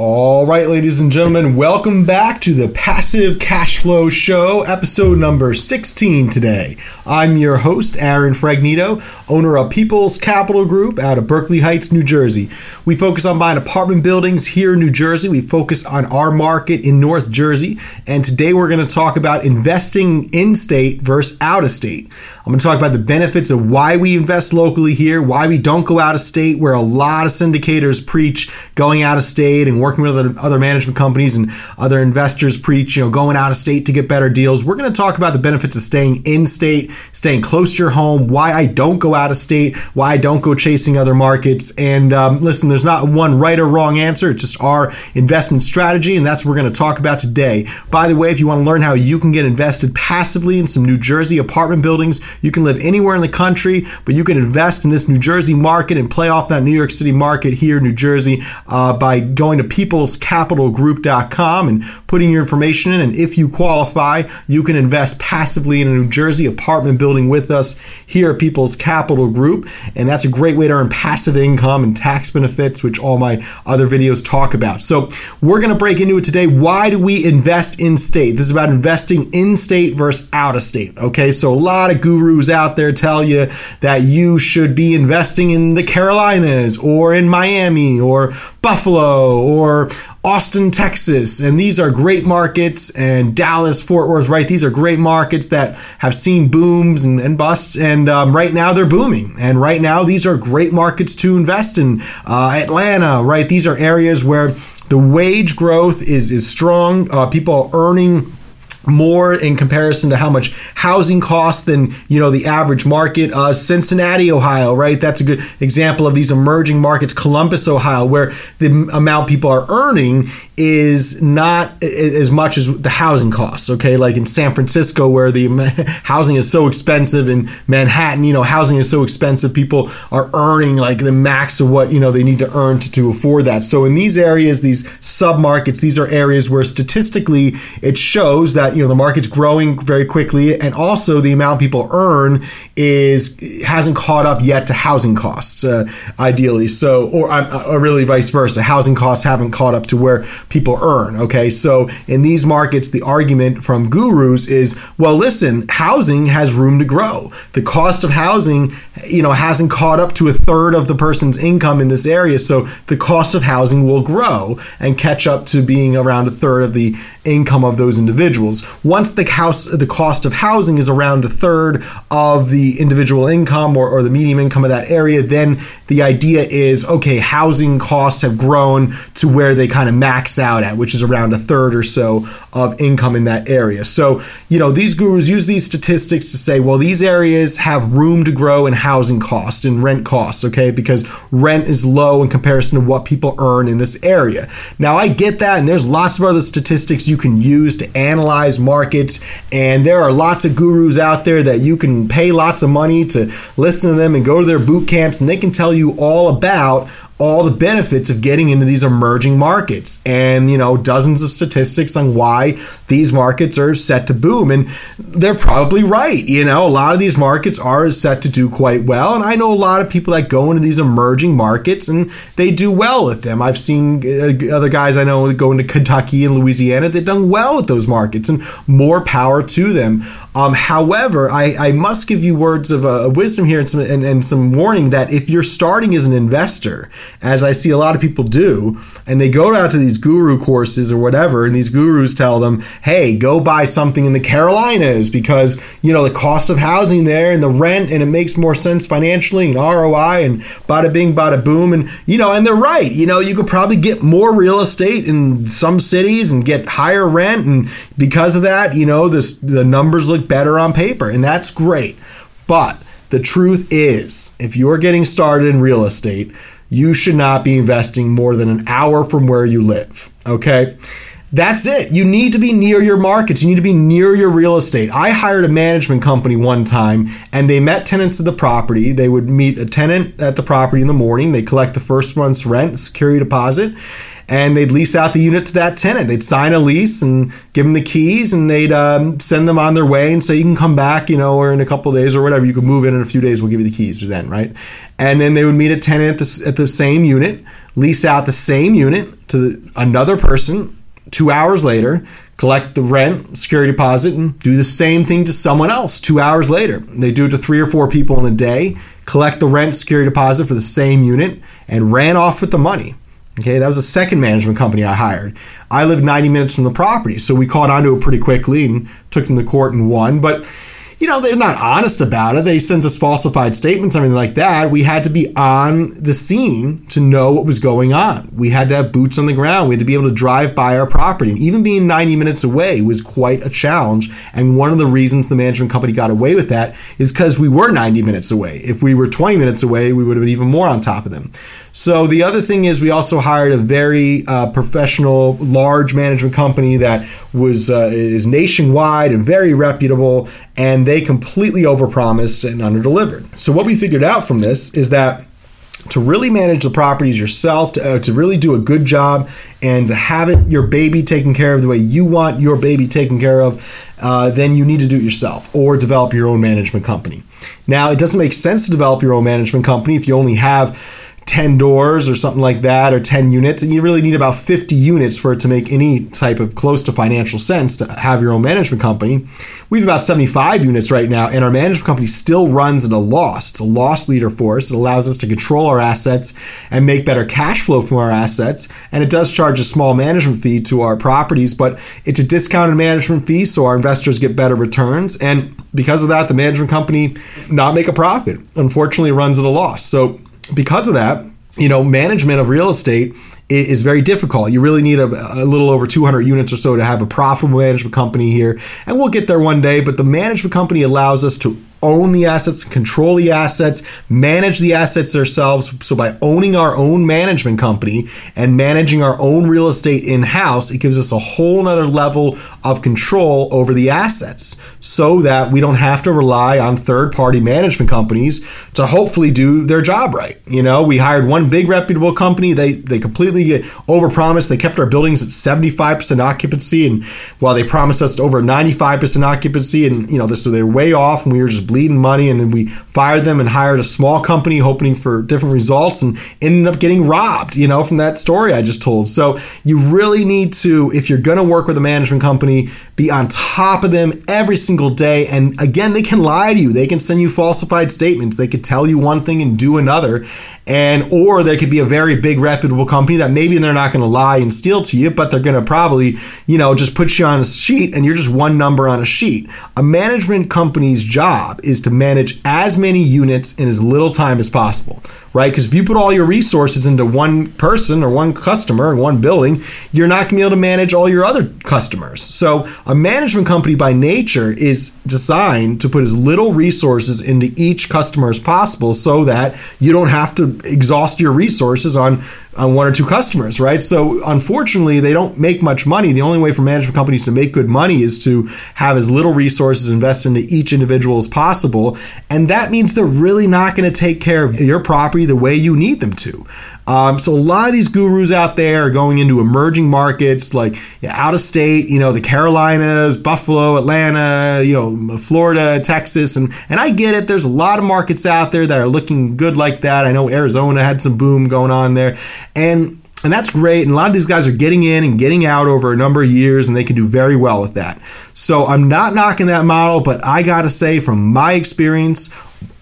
All right, ladies and gentlemen, welcome back to the Passive Cash Flow Show, episode number 16 today. I'm your host, Aaron Fragnito, owner of People's Capital Group out of Berkeley Heights, New Jersey. We focus on buying apartment buildings here in New Jersey. We focus on our market in North Jersey. And today we're going to talk about investing in state versus out of state. I'm going to talk about the benefits of why we invest locally here, why we don't go out of state, where a lot of syndicators preach going out of state and working with other, other management companies and other investors preach, you know, going out of state to get better deals. We're going to talk about the benefits of staying in state, staying close to your home, why I don't go out of state, why I don't go chasing other markets. And um, listen, there's not one right or wrong answer. It's just our investment strategy, and that's what we're going to talk about today. By the way, if you want to learn how you can get invested passively in some New Jersey apartment buildings, you can live anywhere in the country, but you can invest in this New Jersey market and play off that New York City market here in New Jersey uh, by going to People peoplescapitalgroup.com and putting your information in. And if you qualify, you can invest passively in a New Jersey apartment building with us here at People's Capital Group. And that's a great way to earn passive income and tax benefits, which all my other videos talk about. So we're going to break into it today. Why do we invest in state? This is about investing in state versus out of state. Okay, so a lot of gurus out there tell you that you should be investing in the Carolinas or in Miami or Buffalo or Austin, Texas. And these are great markets, and Dallas, Fort Worth, right? These are great markets that have seen booms and, and busts, and um, right now they're booming. And right now, these are great markets to invest in. Uh, Atlanta, right? These are areas where the wage growth is, is strong, uh, people are earning more in comparison to how much housing costs than you know the average market. Uh, Cincinnati, Ohio, right? That's a good example of these emerging markets. Columbus, Ohio, where the amount people are earning is not as much as the housing costs. Okay, like in San Francisco, where the housing is so expensive, in Manhattan, you know, housing is so expensive, people are earning like the max of what you know they need to earn to, to afford that. So in these areas, these sub markets, these are areas where statistically it shows that you know the market's growing very quickly, and also the amount people earn is hasn't caught up yet to housing costs, uh, ideally. So, or, uh, or really vice versa, housing costs haven't caught up to where people earn. Okay, so in these markets, the argument from gurus is, well, listen, housing has room to grow. The cost of housing, you know, hasn't caught up to a third of the person's income in this area, so the cost of housing will grow and catch up to being around a third of the income of those individuals. Once the house, the cost of housing is around a third of the individual income or, or the medium income of that area, then the idea is okay, housing costs have grown to where they kind of max out at, which is around a third or so of income in that area. So, you know, these gurus use these statistics to say, well, these areas have room to grow in housing costs and rent costs, okay, because rent is low in comparison to what people earn in this area. Now, I get that, and there's lots of other statistics you can use to analyze markets, and there are lots of gurus out there that you can pay lots of money to listen to them and go to their boot camps, and they can tell you all about all the benefits of getting into these emerging markets. And you know dozens of statistics on why these markets are set to boom. And they're probably right. You know a lot of these markets are set to do quite well. And i know a lot of people that go into these emerging markets and they do well with them. I've seen uh, other guys i know go into kentucky and louisiana they've done well with those markets and more power to them um, however, I, I, must give you words of uh, wisdom here and some, and, and some warning that if you're starting as an investor, as I see a lot of people do, and they go out to these guru courses or whatever, and these gurus tell them, hey, go buy something in the Carolinas because, you know, the cost of housing there and the rent, and it makes more sense financially and ROI and bada bing, bada boom. And, you know, and they're right. You know, you could probably get more real estate in some cities and get higher rent. And because of that, you know, this, the numbers look better on paper, and that's great. But the truth is, if you're getting started in real estate, you should not be investing more than an hour from where you live. Okay? That's it. You need to be near your markets. You need to be near your real estate. I hired a management company one time and they met tenants of the property. They would meet a tenant at the property in the morning. They collect the first month's rent, security deposit, and they'd lease out the unit to that tenant. They'd sign a lease and give them the keys, and they'd um, send them on their way and say, "You can come back, you know, or in a couple days or whatever. You can move in in a few days. We'll give you the keys." Then, right? And then they would meet a tenant at the, at the same unit lease out the same unit to another person two hours later, collect the rent, security deposit, and do the same thing to someone else two hours later. They do it to three or four people in a day, collect the rent, security deposit for the same unit, and ran off with the money. Okay, that was a second management company I hired. I lived 90 minutes from the property, so we caught onto it pretty quickly and took them to court and won. But you know, they're not honest about it. They sent us falsified statements, everything like that. We had to be on the scene to know what was going on. We had to have boots on the ground. We had to be able to drive by our property. And even being 90 minutes away was quite a challenge. And one of the reasons the management company got away with that is because we were 90 minutes away. If we were 20 minutes away, we would have been even more on top of them. So the other thing is, we also hired a very uh, professional, large management company that was uh, is nationwide and very reputable, and they completely overpromised and underdelivered. So what we figured out from this is that to really manage the properties yourself, to, uh, to really do a good job, and to have it your baby taken care of the way you want your baby taken care of, uh, then you need to do it yourself or develop your own management company. Now, it doesn't make sense to develop your own management company if you only have 10 doors or something like that or 10 units and you really need about 50 units for it to make any type of close to financial sense to have your own management company. We have about 75 units right now and our management company still runs at a loss. It's a loss leader for us. It allows us to control our assets and make better cash flow from our assets and it does charge a small management fee to our properties but it's a discounted management fee so our investors get better returns and because of that the management company not make a profit. Unfortunately runs at a loss. So because of that, you know, management of real estate is very difficult. You really need a, a, little over 200 units or so to have a profitable management company here. And we'll get there one day, but the management company allows us to own the assets, control the assets, manage the assets ourselves. So by owning our own management company and managing our own real estate in house, it gives us a whole nother level of control over the assets so that we don't have to rely on third party management companies to hopefully do their job right. You know, we hired one big reputable company. They, they completely overpromised. They kept our buildings at 75% occupancy. And while they promised us over 95% occupancy and, you know, so they're way off and we were just bleeding money, and then we fired them and hired a small company hoping for different results and ended up getting robbed, you know, from that story I just told. So you really need to, if you're going to work with a management company, be on top of them every single day. And again, they can lie to you. They can send you falsified statements. They could tell you one thing and do another. And or they could be a very big reputable company that maybe they're not going to lie and steal to you, but they're going to probably, you know, just put you on a sheet and you're just one number on a sheet. A management company's job is to manage as many units in as little time as possible right? Because if you put all your resources into one person or one customer in one building, you're not going to be able to manage all your other customers. So, a management company by nature is designed to put as little resources into each customer as possible so that you don't have to exhaust your resources on on one or two customers, right? So unfortunately, they don't make much money. The only way for management companies to make good money is to have as little resources invested into each individual as possible, and that means they're really not going to take care of your property the way you need them to. Um, so a lot of these gurus out there are going into emerging markets like out of state, you know, the Carolinas, Buffalo, Atlanta, you know, Florida, Texas, and and I get it. There's a lot of markets out there that are looking good like that. I know Arizona had some boom going on there, and and that's great. And a lot of these guys are getting in and getting out over a number of years, and they can do very well with that. So I'm not knocking that model, but I got to say, from my experience,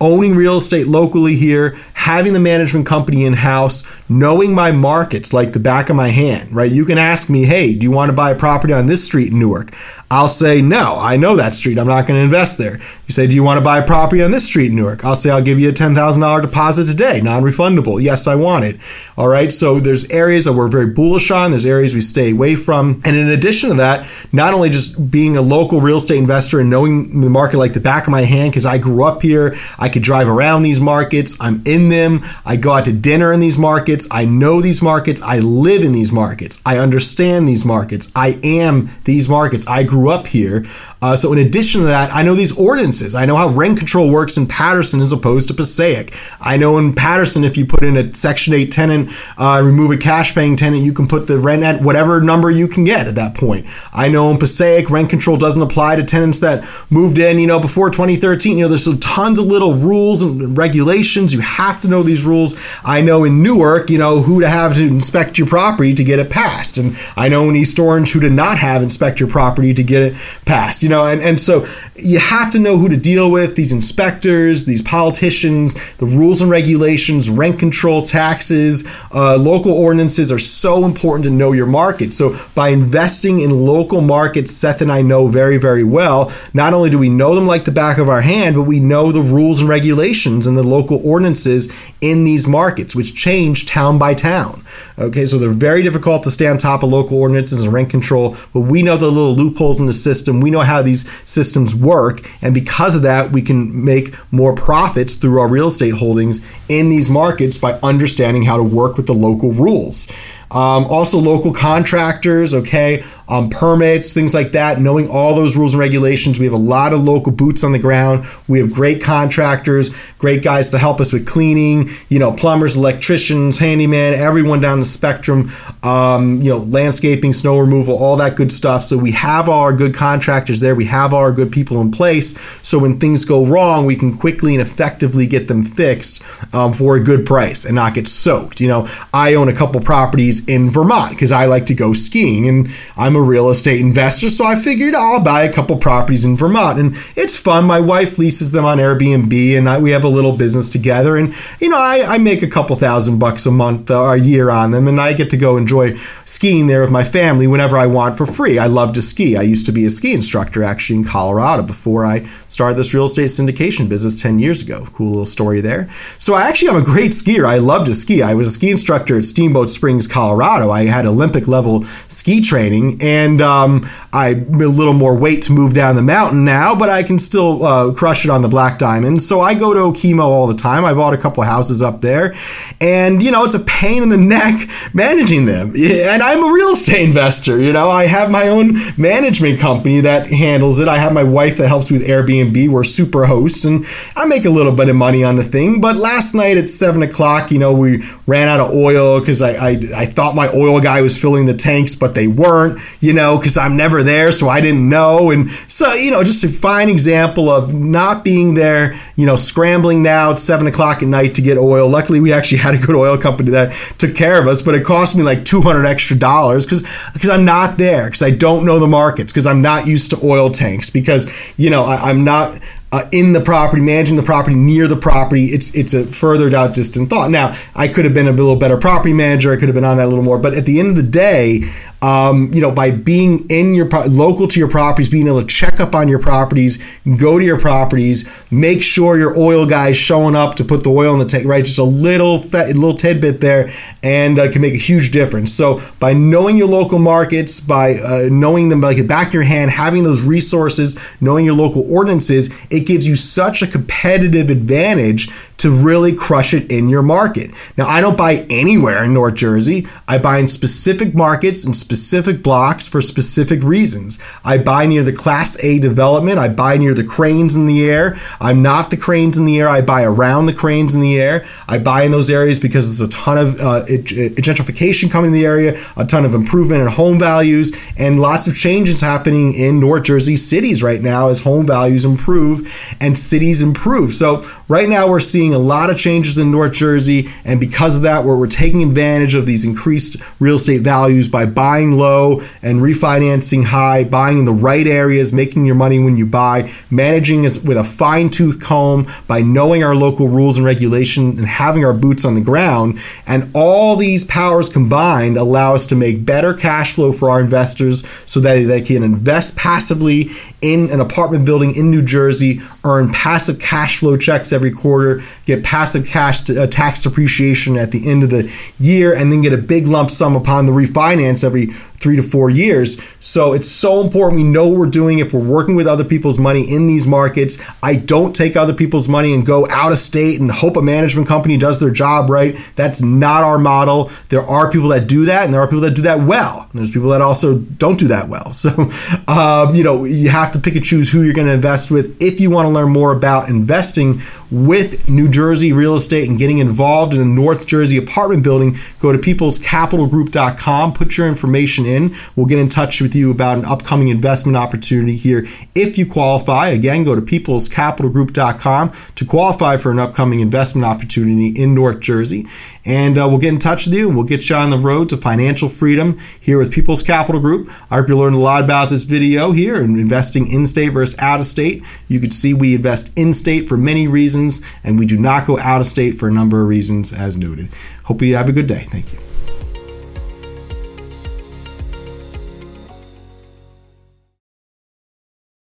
owning real estate locally here, having the management company in house, knowing my markets like the back of my hand, right? You can ask me, hey, do you want to buy a property on this street in Newark? I'll say, no, I know that street. I'm not going to invest there. You say, do you want to buy a property on this street in Newark? I'll say, I'll give you a $10,000 deposit today, non refundable. Yes, I want it. All right. So there's areas that we're very bullish on, there's areas we stay away from. And in addition to that, not only just being a local real estate investor and knowing the market like the back of my hand, because I grew up here, I could drive around these markets, I'm in them, I go out to dinner in these markets, I know these markets, I live in these markets, I understand these markets, I am these markets. I grew up here. Uh, so in addition to that, I know these ordinances. I know how rent control works in Paterson as opposed to Passaic. I know in Paterson, if you put in a Section 8 tenant, uh, remove a cash paying tenant, you can put the rent at whatever number you can get at that point. I know in Passaic, rent control doesn't apply to tenants that moved in, you know, before 2013. You know, there's tons of little rules and regulations. You have to know these rules. I know in Newark, you know, who to have to inspect your property to get it passed. And I know in East Orange who to not have inspect your property to get it passed, you know, and, and so you have to know who to deal with these inspectors, these politicians, the rules and regulations, rent control, taxes, uh, local ordinances are so important to know your market. So by investing in local markets, Seth and I know very, very well, not only do we know them like the back of our hand, but we know the rules and regulations and the local ordinances in these markets, which change town by town. Okay, so they're very difficult to stay on top of local ordinances and rent control, but we know the little loopholes in the system. We know how these systems work, and because of that, we can make more profits through our real estate holdings in these markets by understanding how to work with the local rules. Um, also, local contractors, okay, um, permits, things like that, knowing all those rules and regulations. We have a lot of local boots on the ground. We have great contractors, great guys to help us with cleaning, you know, plumbers, electricians, handyman, everyone down the spectrum, um, you know, landscaping, snow removal, all that good stuff. So we have all our good contractors there. We have all our good people in place. So when things go wrong, we can quickly and effectively get them fixed um, for a good price and not get soaked. You know, I own a couple properties in Vermont because I like to go skiing and I'm a real estate investor, so I figured I'll buy a couple properties in Vermont. And it's fun. My wife leases them on Airbnb, and I, we have a little business together. And, you know, I, I make a couple thousand bucks a month or a year on them, and I get to go enjoy skiing there with my family whenever I want for free. I love to ski. I used to be a ski instructor actually in Colorado before I started this real estate syndication business 10 years ago. Cool little story there. So I actually am a great skier. I love to ski. I was a ski instructor at Steamboat Springs, Colorado. I had Olympic level ski training and um, I'm a little more weight to move down the mountain now, but I can still uh, crush it on the Black Diamond. So I go to Okemo all the time. I bought a couple houses up there, and you know it's a pain in the neck managing them. And I'm a real estate investor. You know, I have my own management company that handles it. I have my wife that helps with Airbnb. We're super hosts, and I make a little bit of money on the thing. But last night at seven o'clock, you know, we ran out of oil because I, I I thought my oil guy was filling the tanks, but they weren't you know, because I'm never there, so I didn't know. And so, you know, just a fine example of not being there, you know, scrambling now at seven o'clock at night to get oil. Luckily, we actually had a good oil company that took care of us, but it cost me like 200 extra dollars because because I'm not there, because I don't know the markets, because I'm not used to oil tanks, because, you know, I, I'm not uh, in the property, managing the property near the property. It's it's a further out distant thought. Now, I could have been a little better property manager. I could have been on that a little more. But at the end of the day, um, you know, by being in your local to your properties, being able to check up on your properties, go to your properties, make sure your oil guy's showing up to put the oil in the tank, right? Just a little little tidbit there, and uh, can make a huge difference. So by knowing your local markets, by uh, knowing them like the back of your hand, having those resources, knowing your local ordinances, it gives you such a competitive advantage to really crush it in your market. Now, I don't buy anywhere in North Jersey. I buy in specific markets and specific blocks for specific reasons. I buy near the Class A development. I buy near the cranes in the air. I'm not the cranes in the air. I buy around the cranes in the air. I buy in those areas because there's a ton of uh, gentrification coming in the area, a ton of improvement in home values, and lots of changes happening in North Jersey cities right now as home values improve and cities improve. So, right now, we're seeing seeing a lot of changes in North Jersey, and because of that, we're, we're taking advantage of these increased real estate values by buying low and refinancing high, buying in the right areas, making your money when you buy, managing with a fine tooth comb by knowing our local rules and regulations and having our boots on the ground. And all these powers combined allow us to make better cash flow for our investors so that they can invest passively in an apartment building in New Jersey, earn passive cash flow checks every quarter, get passive cash to, uh, tax depreciation at the end of the year, and then get a big lump sum upon the refinance every three to four years. So it's so important we know what we're doing if we're working with other people's money in these markets. I don't take other people's money and go out of state and hope a management company does their job right. That's not our model. There are people that do that, and there are people that do that well. And there's people that also don't do that well. So, um, you know, you have to pick and choose who you're going to invest with. If you want to learn more about investing with New Jersey real estate and getting involved in a North Jersey apartment building, go to peoplescapitalgroup.com, put your information in. We'll get in touch with you about an upcoming investment opportunity here if you qualify. Again, go to peoplescapitalgroup.com to qualify for an upcoming investment opportunity in North Jersey. And uh, we'll get in touch with you and we'll get you on the road to financial freedom here with People's Capital Group. I hope you learned a lot about this video here and investing in state versus out of state. You can see we invest in state for many reasons and we do not go out of state for a number of reasons as noted. Hope you have a good day. Thank you.